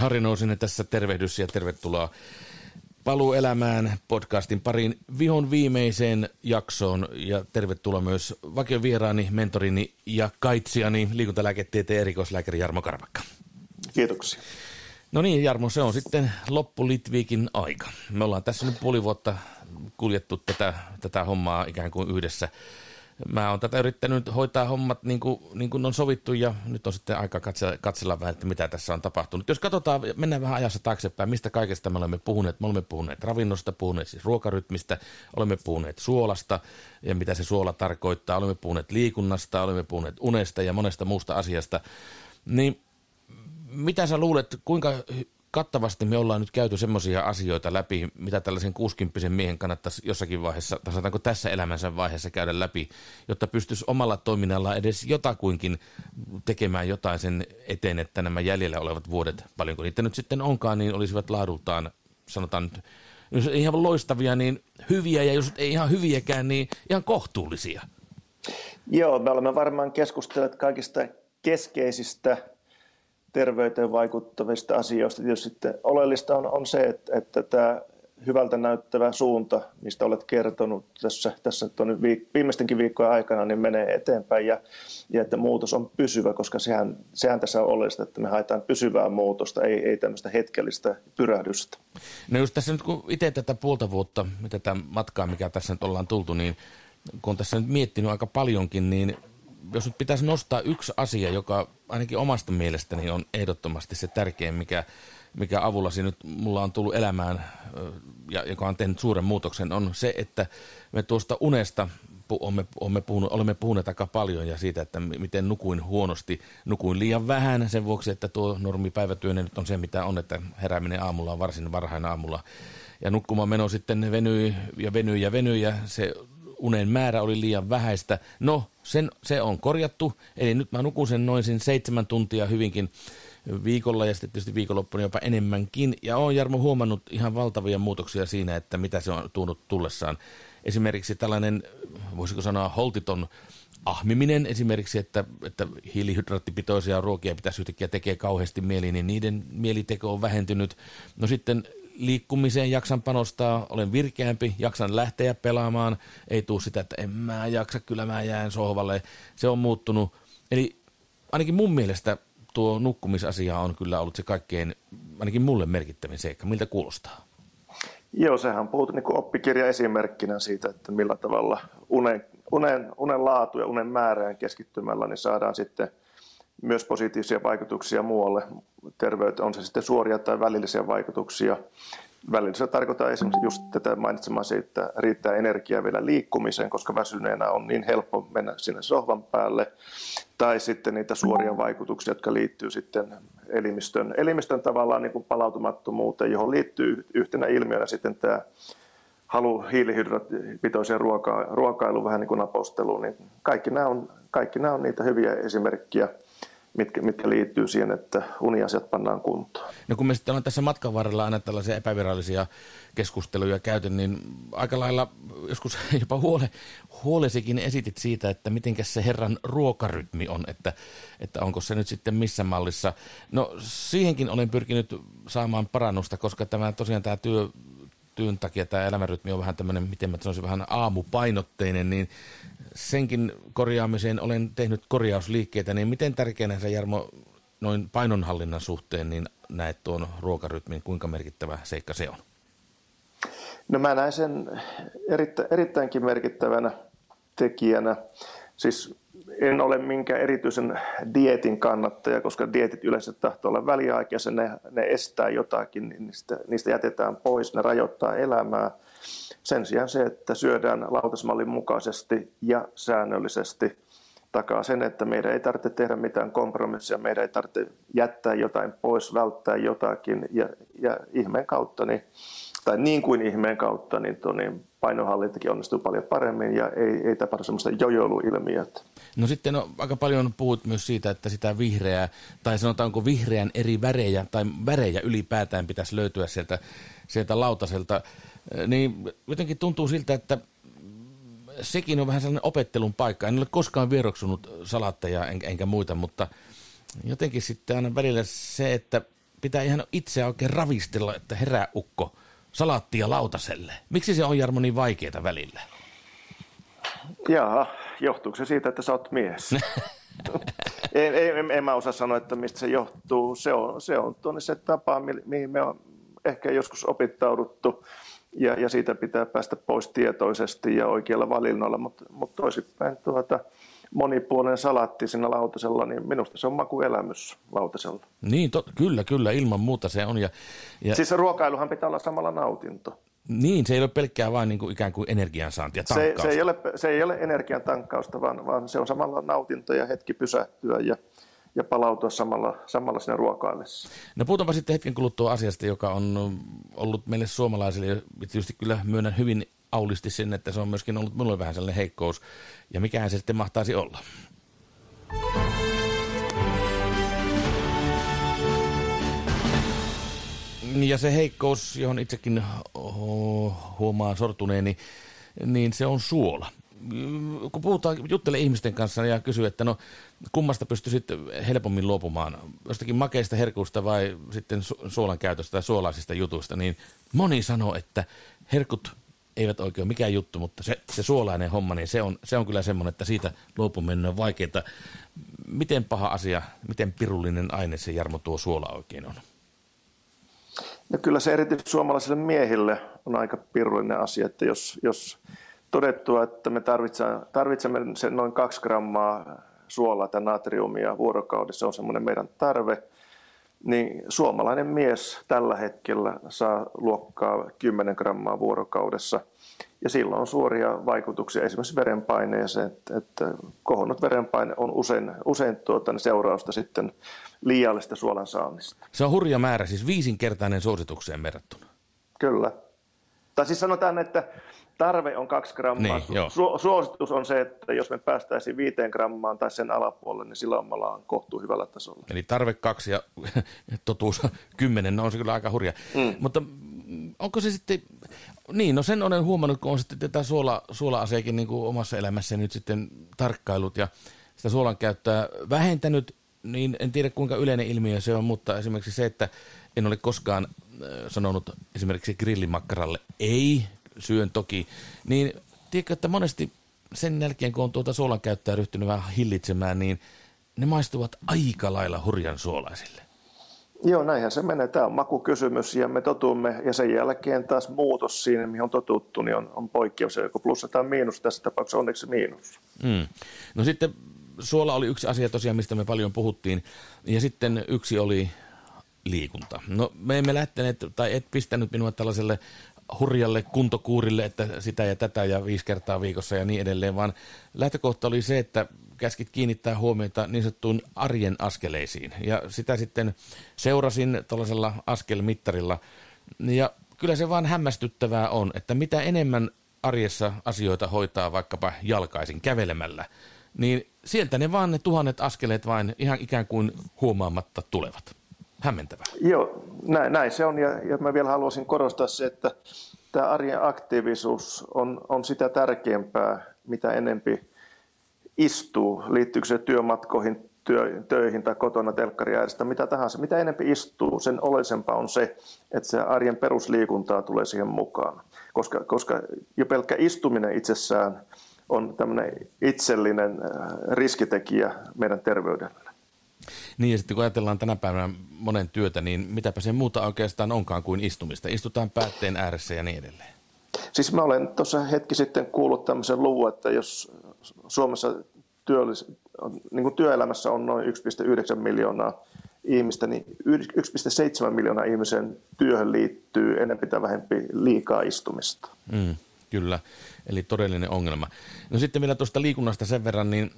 Harri Nousinen tässä tervehdys ja tervetuloa Paluu elämään podcastin parin vihon viimeiseen jaksoon ja tervetuloa myös vakiovieraani, mentorini ja kaitsiani, liikuntalääketieteen erikoislääkäri Jarmo Karvakka. Kiitoksia. No niin Jarmo, se on sitten loppu Litviikin aika. Me ollaan tässä nyt puoli vuotta kuljettu tätä, tätä hommaa ikään kuin yhdessä mä oon tätä yrittänyt hoitaa hommat niin kuin, niin kuin on sovittu ja nyt on sitten aika katsella, katsella vähän, että mitä tässä on tapahtunut. Jos katsotaan, mennään vähän ajassa taaksepäin, mistä kaikesta me olemme puhuneet. Me olemme puhuneet ravinnosta, puhuneet siis ruokarytmistä, olemme puhuneet suolasta ja mitä se suola tarkoittaa, olemme puhuneet liikunnasta, olemme puhuneet unesta ja monesta muusta asiasta. Niin mitä sä luulet, kuinka kattavasti me ollaan nyt käyty semmoisia asioita läpi, mitä tällaisen 60 miehen kannattaisi jossakin vaiheessa, tai sanotaanko tässä elämänsä vaiheessa käydä läpi, jotta pystyisi omalla toiminnallaan edes jotakuinkin tekemään jotain sen eteen, että nämä jäljellä olevat vuodet, paljonko niitä nyt sitten onkaan, niin olisivat laadultaan, sanotaan nyt, jos ei ihan loistavia, niin hyviä, ja jos ei ihan hyviäkään, niin ihan kohtuullisia. Joo, me olemme varmaan keskustelleet kaikista keskeisistä terveyteen vaikuttavista asioista. Tietysti sitten oleellista on, on se, että, että tämä hyvältä näyttävä suunta, mistä olet kertonut tässä, tässä viik- viimeistenkin viikkojen aikana, niin menee eteenpäin ja, ja että muutos on pysyvä, koska sehän, sehän tässä on oleellista, että me haetaan pysyvää muutosta, ei, ei tämmöistä hetkellistä pyrähdystä. No just tässä nyt kun itse tätä puolta vuotta, tätä matkaa, mikä tässä nyt ollaan tultu, niin kun on tässä nyt miettinyt aika paljonkin, niin jos nyt pitäisi nostaa yksi asia, joka ainakin omasta mielestäni on ehdottomasti se tärkein, mikä, mikä avullasi nyt mulla on tullut elämään ja joka on tehnyt suuren muutoksen, on se, että me tuosta unesta olemme, olemme, puhunut, olemme puhuneet aika paljon ja siitä, että miten nukuin huonosti, nukuin liian vähän sen vuoksi, että tuo normipäivätyönen nyt on se, mitä on, että herääminen aamulla on varsin varhain aamulla. Ja nukkumaan meno sitten venyi ja venyi ja venyi ja se unen määrä oli liian vähäistä. No, sen, se on korjattu, eli nyt mä nukun sen noin sen seitsemän tuntia hyvinkin viikolla ja sitten tietysti viikonloppuna jopa enemmänkin. Ja olen Jarmo huomannut ihan valtavia muutoksia siinä, että mitä se on tuonut tullessaan. Esimerkiksi tällainen, voisiko sanoa holtiton ahmiminen esimerkiksi, että, että hiilihydraattipitoisia ruokia pitäisi yhtäkkiä tekee kauheasti mieli, niin niiden mieliteko on vähentynyt. No sitten liikkumiseen jaksan panostaa, olen virkeämpi, jaksan lähteä pelaamaan, ei tule sitä, että en mä jaksa, kyllä mä jään sohvalle, se on muuttunut. Eli ainakin mun mielestä tuo nukkumisasia on kyllä ollut se kaikkein, ainakin mulle merkittävin seikka. Miltä kuulostaa? Joo, sehän puhut niin oppikirja esimerkkinä siitä, että millä tavalla unen, unen, unen laatu ja unen määrään keskittymällä niin saadaan sitten myös positiivisia vaikutuksia muualle terveyteen, on se sitten suoria tai välillisiä vaikutuksia. Välillisiä tarkoittaa esimerkiksi just tätä mainitsemaan se, että riittää energiaa vielä liikkumiseen, koska väsyneenä on niin helppo mennä sinne sohvan päälle. Tai sitten niitä suoria vaikutuksia, jotka liittyy sitten elimistön, elimistön tavallaan niin kuin palautumattomuuteen, johon liittyy yhtenä ilmiönä sitten tämä halu hiilihydraattipitoiseen ruoka, ruokailuun, vähän niin kuin aposteluun, niin kaikki nämä on, kaikki nämä on niitä hyviä esimerkkejä – mitkä, mitkä liittyy siihen, että uniasiat pannaan kuntoon. No kun me sitten ollaan tässä matkan varrella aina tällaisia epävirallisia keskusteluja käyty, niin aika lailla joskus jopa huole, huolesikin esitit siitä, että miten se herran ruokarytmi on, että, että onko se nyt sitten missä mallissa. No siihenkin olen pyrkinyt saamaan parannusta, koska tämä tosiaan tämä työ, työn takia tämä elämänrytmi on vähän tämmöinen, miten mä sanoisin, vähän aamupainotteinen, niin senkin korjaamiseen olen tehnyt korjausliikkeitä, niin miten tärkeänä se Jarmo noin painonhallinnan suhteen niin näet tuon ruokarytmin, kuinka merkittävä seikka se on? No mä näen sen erittä, erittäinkin merkittävänä tekijänä. Siis en ole minkään erityisen dietin kannattaja, koska dietit yleensä tahtoo olla väliaikaisia, ne, ne estää jotakin, niin niistä, niistä jätetään pois, ne rajoittaa elämää. Sen sijaan se, että syödään lautasmallin mukaisesti ja säännöllisesti takaa sen, että meidän ei tarvitse tehdä mitään kompromissia, meidän ei tarvitse jättää jotain pois, välttää jotakin ja, ja ihmeen kautta, niin, tai niin kuin ihmeen kautta, niin, niin painonhallintakin onnistuu paljon paremmin ja ei, ei tapahdu sellaista jojoiluilmiötä. No sitten on aika paljon puhut myös siitä, että sitä vihreää, tai sanotaanko vihreän eri värejä, tai värejä ylipäätään pitäisi löytyä sieltä, sieltä lautaselta. Niin jotenkin tuntuu siltä, että sekin on vähän sellainen opettelun paikka. En ole koskaan vieroksunut salatteja enkä muita, mutta jotenkin sitten aina välillä se, että pitää ihan itseä oikein ravistella, että herää ukko salaattia lautaselle. Miksi se on Jarmo niin vaikeaa välillä? Jaa, johtuuko se siitä, että sä oot mies? en, en, en, mä osaa sanoa, että mistä se johtuu. Se on, se on tuonne se tapa, mihin me on ehkä joskus opittauduttu ja, ja siitä pitää päästä pois tietoisesti ja oikealla valinnoilla, mutta, mutta toisinpäin tuota, monipuolinen salaatti siinä lautasella, niin minusta se on makuelämys lautasella. Niin, to, kyllä, kyllä, ilman muuta se on. Ja, ja... Siis ruokailuhan pitää olla samalla nautinto. Niin, se ei ole pelkkää vain niin kuin ikään kuin energiansaantia, se, se, ei ole, se ei ole energian tankkausta, vaan, vaan se on samalla nautinto ja hetki pysähtyä ja, ja palautua samalla, samalla sinne ruokaillessa. No puhutaanpa sitten hetken kuluttua asiasta, joka on ollut meille suomalaisille, ja tietysti kyllä myönnän hyvin aulisti sen, että se on myöskin ollut minulle vähän sellainen heikkous, ja mikähän se sitten mahtaisi olla. Ja se heikkous, johon itsekin huomaan sortuneeni, niin se on suola. Kun puhutaan, juttelee ihmisten kanssa ja kysyy, että no kummasta pystyisit helpommin luopumaan, jostakin makeista herkusta vai sitten suolan käytöstä tai suolaisista jutuista, niin moni sanoo, että herkut eivät oikein ole mikään juttu, mutta se, se suolainen homma, niin se on, se on kyllä semmoinen, että siitä luopuminen on vaikeaa. Miten paha asia, miten pirullinen aine se Jarmo tuo suola oikein on? No kyllä se erityisesti suomalaisille miehille on aika pirullinen asia, että jos, jos todettua, että me tarvitsemme, tarvitsemme sen noin kaksi grammaa suolaa tai natriumia vuorokaudessa, on semmoinen meidän tarve, niin suomalainen mies tällä hetkellä saa luokkaa 10 grammaa vuorokaudessa. Ja sillä on suoria vaikutuksia esimerkiksi verenpaineeseen, että, että kohonnut verenpaine on usein, usein tuota, seurausta sitten liiallista suolan saannista. Se on hurja määrä, siis viisinkertainen suositukseen verrattuna. Kyllä. Tai siis sanotaan, että tarve on kaksi grammaa. Niin, Su- suositus on se, että jos me päästäisiin viiteen grammaan tai sen alapuolelle, niin silloin me ollaan kohtuu hyvällä tasolla. Eli tarve kaksi ja totuus kymmenen, no on se kyllä aika hurja. Mm. Mutta onko se sitten, niin no sen olen huomannut, kun on sitten tätä suola, suola-aseekin niin kuin omassa elämässä nyt sitten tarkkailut ja sitä suolan käyttöä vähentänyt, niin en tiedä kuinka yleinen ilmiö se on, mutta esimerkiksi se, että en ole koskaan äh, sanonut esimerkiksi grillimakkaralle ei, syön toki, niin tiedätkö, että monesti sen jälkeen, kun on tuota suolan käyttöä ryhtynyt vähän hillitsemään, niin ne maistuvat aika lailla hurjan suolaisille. Joo, näinhän se menee. Tämä on makukysymys ja me totumme ja sen jälkeen taas muutos siinä, mihin on totuttu, niin on, on poikkeus. Joko plussa tai miinus, tässä tapauksessa onneksi miinus. Mm. No sitten suola oli yksi asia tosiaan, mistä me paljon puhuttiin. Ja sitten yksi oli liikunta. No me emme lähteneet, tai et pistänyt minua tällaiselle hurjalle kuntokuurille, että sitä ja tätä ja viisi kertaa viikossa ja niin edelleen, vaan lähtökohta oli se, että käskit kiinnittää huomiota niin sanottuun arjen askeleisiin. Ja sitä sitten seurasin tällaisella askelmittarilla. Ja kyllä se vaan hämmästyttävää on, että mitä enemmän arjessa asioita hoitaa vaikkapa jalkaisin kävelemällä, niin sieltä ne vaan ne tuhannet askeleet vain ihan ikään kuin huomaamatta tulevat. Hämmentävää. Joo, näin, näin se on. Ja, ja mä vielä haluaisin korostaa se, että tämä arjen aktiivisuus on, on sitä tärkeämpää, mitä enempi istuu. Liittyykö se työmatkoihin, työ, töihin tai kotona telkkari äärestä, mitä tahansa. Mitä enempi istuu, sen oleellisempaa on se, että se arjen perusliikuntaa tulee siihen mukaan. Koska, koska jo pelkkä istuminen itsessään on tämmöinen itsellinen äh, riskitekijä meidän terveydelle. Niin ja sitten kun ajatellaan tänä päivänä monen työtä, niin mitäpä se muuta oikeastaan onkaan kuin istumista. Istutaan päätteen ääressä ja niin edelleen. Siis mä olen tuossa hetki sitten kuullut tämmöisen luvun, että jos Suomessa työllis, niin kuin työelämässä on noin 1,9 miljoonaa ihmistä, niin 1,7 miljoonaa ihmisen työhön liittyy enemmän tai vähempi liikaa istumista. Mm, kyllä, eli todellinen ongelma. No sitten vielä tuosta liikunnasta sen verran, niin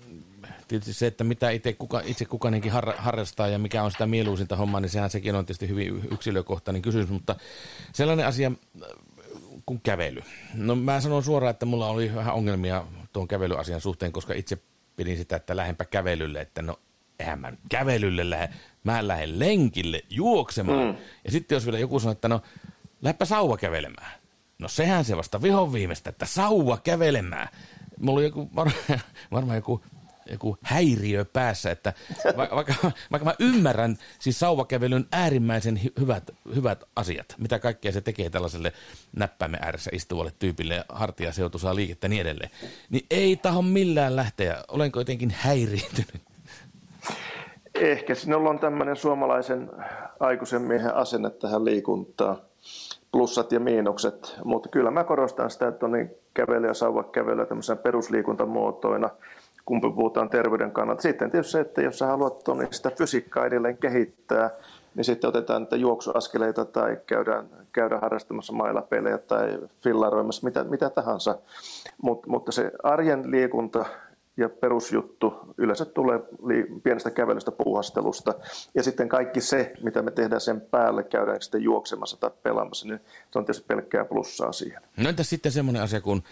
tietysti se, että mitä itse, kuka, itse kukainenkin har, harrastaa ja mikä on sitä mieluisinta hommaa, niin sehän sekin on tietysti hyvin yksilökohtainen kysymys, mutta sellainen asia kuin kävely. No mä sanon suoraan, että mulla oli vähän ongelmia tuon kävelyasian suhteen, koska itse pidin sitä, että lähempä kävelylle, että no eihän mä nyt kävelylle lähde, mä lähden lenkille juoksemaan. Mm. Ja sitten jos vielä joku sanoo, että no lähdepä sauva kävelemään. No sehän se vasta vihon viimeistä, että sauva kävelemään. Mulla oli joku, varmaan joku joku häiriö päässä, että vaikka, vaikka, vaikka mä ymmärrän siis sauvakävelyn äärimmäisen hyvät, hyvät asiat, mitä kaikkea se tekee tällaiselle näppäimen ääressä istuvalle tyypille, hartiaseutu saa liikettä niin edelleen, niin ei taho millään lähteä. Olenko jotenkin häiriintynyt? Ehkä sinulla on tämmöinen suomalaisen aikuisen miehen asenne tähän liikuntaan, plussat ja miinukset, mutta kyllä mä korostan sitä, että on niin kävely ja sauva kävelyä tämmöisenä perusliikuntamuotoina, kun puhutaan terveyden kannalta. Sitten tietysti se, että jos sä haluat sitä fysiikkaa edelleen kehittää, niin sitten otetaan niitä juoksuaskeleita tai käydään, käydään harrastamassa mailapelejä tai fillaroimassa, mitä, mitä tahansa. Mut, mutta se arjen liikunta ja perusjuttu yleensä tulee pienestä kävelystä puuhastelusta. Ja sitten kaikki se, mitä me tehdään sen päälle, käydään sitten juoksemassa tai pelaamassa, niin se on tietysti pelkkää plussaa siihen. No entäs sitten semmoinen asia kuin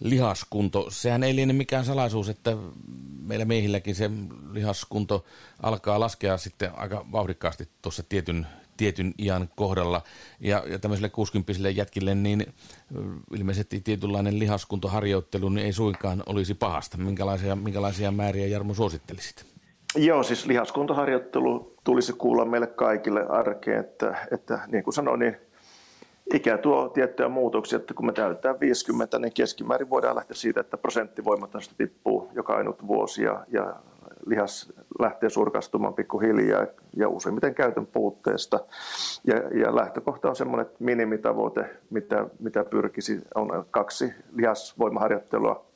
lihaskunto? Sehän ei liene mikään salaisuus, että meillä miehilläkin se lihaskunto alkaa laskea sitten aika vauhdikkaasti tuossa tietyn tietyn iän kohdalla. Ja, ja tämmöiselle 60 jätkille niin ilmeisesti tietynlainen lihaskuntoharjoittelu niin ei suinkaan olisi pahasta. Minkälaisia, minkälaisia määriä Jarmo suosittelisit? Joo, siis lihaskuntoharjoittelu tulisi kuulla meille kaikille arkeen, että, että niin kuin sanoin, niin ikä tuo tiettyjä muutoksia, että kun me täytetään 50, niin keskimäärin voidaan lähteä siitä, että prosenttivoimat tippuu joka ainut vuosi ja, ja lihas lähtee surkastumaan pikkuhiljaa ja useimmiten käytön puutteesta. Ja, ja lähtökohta on semmoinen että minimitavoite, mitä, mitä pyrkisi, on kaksi lihasvoimaharjoittelua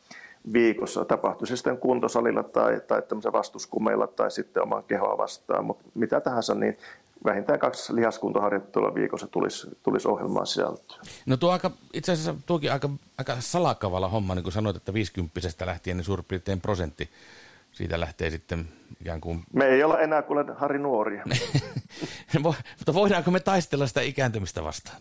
viikossa, tapahtuu se sitten kuntosalilla tai, tai vastuskumeilla tai sitten omaa kehoa vastaan, mutta mitä tahansa, niin vähintään kaksi lihaskuntoharjoittelua viikossa tulisi, tulisi ohjelmaan sisältöä. No tuo aika, itse asiassa tuokin aika, aika salakavalla homma, niin kuin sanoit, että 50 lähtien niin suurin piirtein prosentti siitä lähtee sitten ikään kuin... Me ei olla enää kuule Harri nuoria. Mutta voidaanko me taistella sitä ikääntymistä vastaan?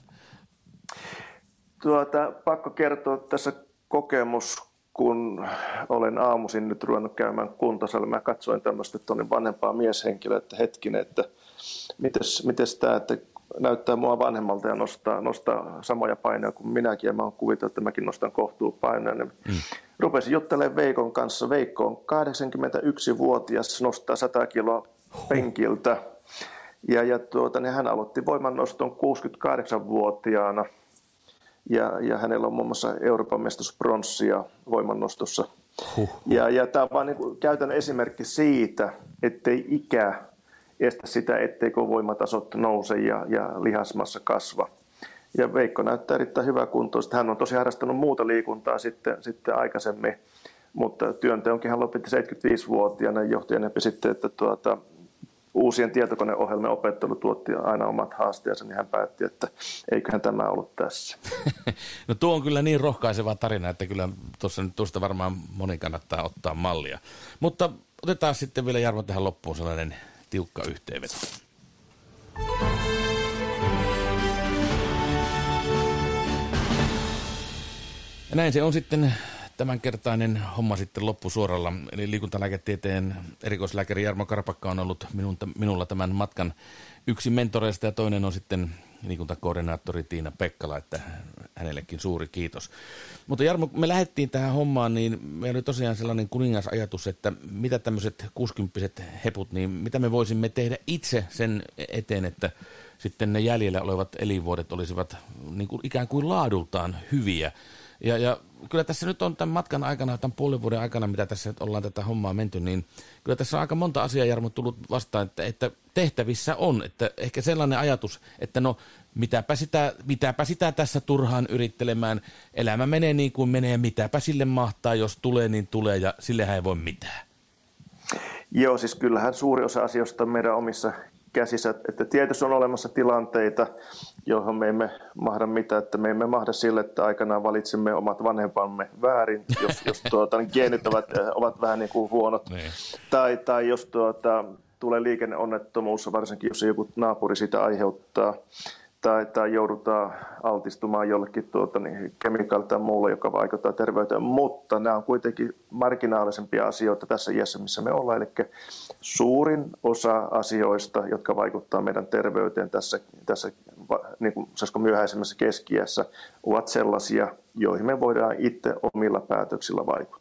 Tuota, pakko kertoa tässä kokemus, kun olen aamuisin nyt ruvennut käymään kuntosalilla. Mä katsoin tämmöistä tuonne vanhempaa mieshenkilöä, että hetkinen, että mites, mites tämä, että näyttää mua vanhemmalta ja nostaa, nostaa samoja paineja kuin minäkin. Ja mä oon kuvitellut, että mäkin nostan kohtuu paineja. Niin mm. Rupesin juttelemaan Veikon kanssa. Veikko on 81-vuotias, nostaa 100 kiloa penkiltä. Ja, ja tuota, niin hän aloitti voimannoston 68-vuotiaana. Ja, ja hänellä on muun muassa Euroopan mestuspronssia voimannostossa. Huh. Ja, ja tämä on vain niin käytännön esimerkki siitä, ettei ikä estä sitä, etteikö voimatasot nouse ja, ja lihasmassa kasva. Ja Veikko näyttää erittäin hyvää kuntoista. Hän on tosi harrastanut muuta liikuntaa sitten, sitten aikaisemmin, mutta työnteonkin hän lopetti 75-vuotiaana johti enempi sitten, että tuota, uusien tietokoneohjelmien opettelu tuotti aina omat haasteensa, niin hän päätti, että eiköhän tämä ollut tässä. no tuo on kyllä niin rohkaiseva tarina, että kyllä tuossa nyt tuosta varmaan moni kannattaa ottaa mallia. Mutta otetaan sitten vielä Jarmo tähän loppuun sellainen tiukka yhteenveto. Ja näin se on sitten tämänkertainen homma sitten loppusuoralla. Eli liikuntalääketieteen erikoislääkäri Jarmo Karpakka on ollut minun, minulla tämän matkan yksi mentoreista ja toinen on sitten liikuntakoordinaattori Tiina Pekkala, että hänellekin suuri kiitos. Mutta Jarmo, me lähdettiin tähän hommaan, niin meillä oli tosiaan sellainen kuningasajatus, että mitä tämmöiset 60 heput, niin mitä me voisimme tehdä itse sen eteen, että sitten ne jäljellä olevat elinvuodet olisivat niin kuin ikään kuin laadultaan hyviä. Ja, ja kyllä tässä nyt on tämän matkan aikana, tämän puolen vuoden aikana, mitä tässä nyt ollaan tätä hommaa menty, niin kyllä tässä on aika monta asiaa, Jarmo, tullut vastaan, että, että tehtävissä on. Että ehkä sellainen ajatus, että no mitäpä sitä, mitäpä sitä tässä turhaan yrittelemään. Elämä menee niin kuin menee, mitäpä sille mahtaa, jos tulee niin tulee ja sillehän ei voi mitään. Joo, siis kyllähän suuri osa asioista meidän omissa käsissä, että tietysti on olemassa tilanteita, johon me emme mahda mitään, että me emme mahda sille, että aikanaan valitsimme omat vanhempamme väärin, jos, jos tuota, niin geenit ovat, ovat vähän niin kuin huonot, niin. tai, tai jos tuota, tulee liikenneonnettomuus, varsinkin jos joku naapuri sitä aiheuttaa, tai, tai joudutaan altistumaan jollekin tuota, niin, kemikaalille tai muulle, joka vaikuttaa terveyteen. Mutta nämä on kuitenkin marginaalisempia asioita tässä iässä, missä me ollaan. Eli suurin osa asioista, jotka vaikuttaa meidän terveyteen tässä, tässä niin kuin, myöhäisemmässä keskiässä, ovat sellaisia, joihin me voidaan itse omilla päätöksillä vaikuttaa.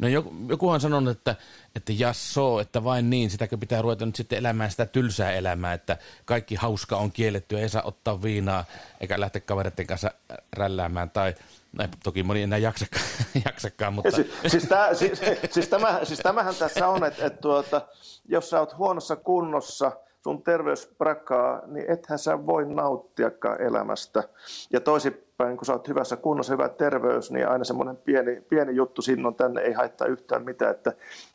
No joku, on sanonut, että, että jasso, että vain niin, sitäkö pitää ruveta nyt sitten elämään sitä tylsää elämää, että kaikki hauska on kielletty, ei saa ottaa viinaa, eikä lähteä kavereiden kanssa rälläämään, tai no, toki moni enää jaksakaan, jaksakaan mutta... Siis, siis, tämä, siis, siis, tämä, siis tämähän tässä on, että, että tuota, jos sä oot huonossa kunnossa – sun terveys prakaa, niin ethän sä voi nauttiakaan elämästä. Ja toisinpäin, kun sä oot hyvässä kunnossa, hyvä terveys, niin aina semmoinen pieni, pieni juttu sinne on tänne, ei haittaa yhtään mitään. Että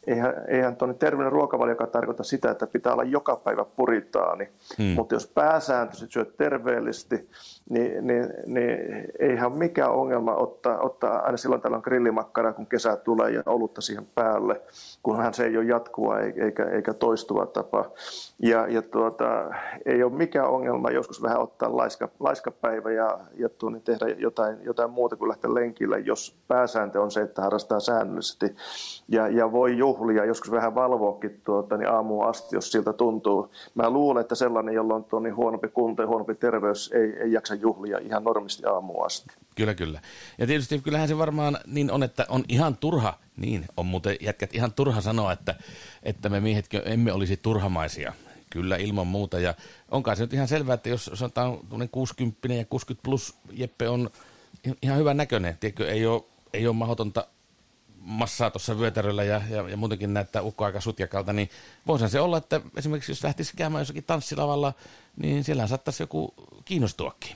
eihän, eihän tuonne terveellinen ruokavalio tarkoita sitä, että pitää olla joka päivä puritaani. Hmm. Mutta jos pääsääntöisesti syöt terveellisesti, niin, niin, niin eihän mikään ongelma ottaa, ottaa aina silloin tällöin grillimakkaraa, kun kesä tulee ja olutta siihen päälle, kunhan se ei ole jatkuvaa eikä, eikä toistuva tapa. Ja, ja tuota, ei ole mikään ongelma joskus vähän ottaa laiska, laiskapäivä ja, ja tuonne tehdä jotain, jotain muuta kuin lähteä lenkille, jos pääsääntö on se, että harrastaa säännöllisesti. Ja, ja voi juhlia, joskus vähän valvoakin tuota, niin aamuun asti, jos siltä tuntuu. Mä luulen, että sellainen, jolla on tuo niin huonompi kunto ja huonompi terveys, ei, ei jaksa juhlia ihan normisti aamuun asti. Kyllä, kyllä. Ja tietysti kyllähän se varmaan niin on, että on ihan turha, niin on muuten jätkät ihan turha sanoa, että, että me miehetkö emme olisi turhamaisia. Kyllä, ilman muuta. Ja onkaan se nyt ihan selvää, että jos sanotaan 60 ja 60 plus Jeppe on ihan hyvän näköinen. Tiedätkö, ei ole, ei ole mahdotonta massaa tuossa vyötäröllä ja, ja, ja muutenkin näyttää ukko aika sutjakalta, niin voisihan se olla, että esimerkiksi jos lähtisi käymään jossakin tanssilavalla, niin siellä saattaisi joku kiinnostuakin.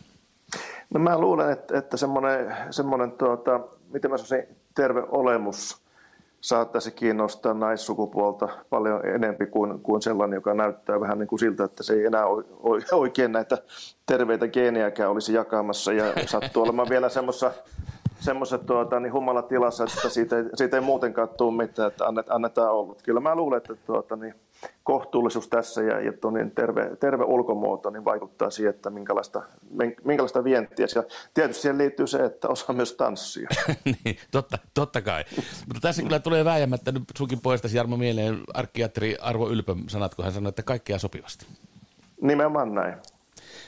No mä luulen, että, että semmoinen, semmoinen tuota, miten mä sanoisin, terve olemus saattaisi kiinnostaa naissukupuolta paljon enempi kuin, kuin sellainen, joka näyttää vähän niin kuin siltä, että se ei enää oikein näitä terveitä geenejäkään olisi jakamassa ja sattuu olemaan vielä semmoisessa semmoiset tuota, niin humalatilassa, että siitä ei, siitä ei muutenkaan tule mitään, että annetaan olla. Kyllä mä luulen, että tuota, niin, kohtuullisuus tässä ja, ja niin terve, terve ulkomuoto niin vaikuttaa siihen, että minkälaista, minkälaista vientiä. Ja tietysti siihen liittyy se, että osaa myös tanssia. niin, totta, totta kai. Mutta tässä kyllä tulee vääjäämättä nyt sunkin poistasi Jarmo mieleen arkkiatri Arvo Ylpö sanat, kun hän sanoi, että kaikkea sopivasti. Nimenomaan näin.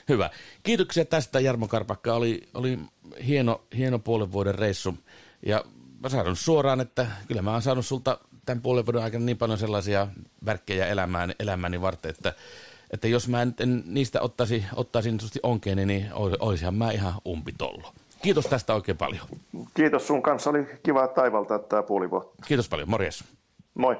Hyvä. Kiitoksia tästä Jarmo Karpakka. Oli, oli hieno, hieno puolen vuoden reissu. Ja mä sanon suoraan, että kyllä mä oon saanut sulta tämän puolen vuoden aikana niin paljon sellaisia värkkejä elämään, elämäni varten, että, että jos mä en, en niistä ottaisi, ottaisin onkeeni, niin olisinhan mä ihan umpitollo. Kiitos tästä oikein paljon. Kiitos sun kanssa. Oli kiva taivaltaa tämä puoli vuotta. Kiitos paljon. Morjes. Moi.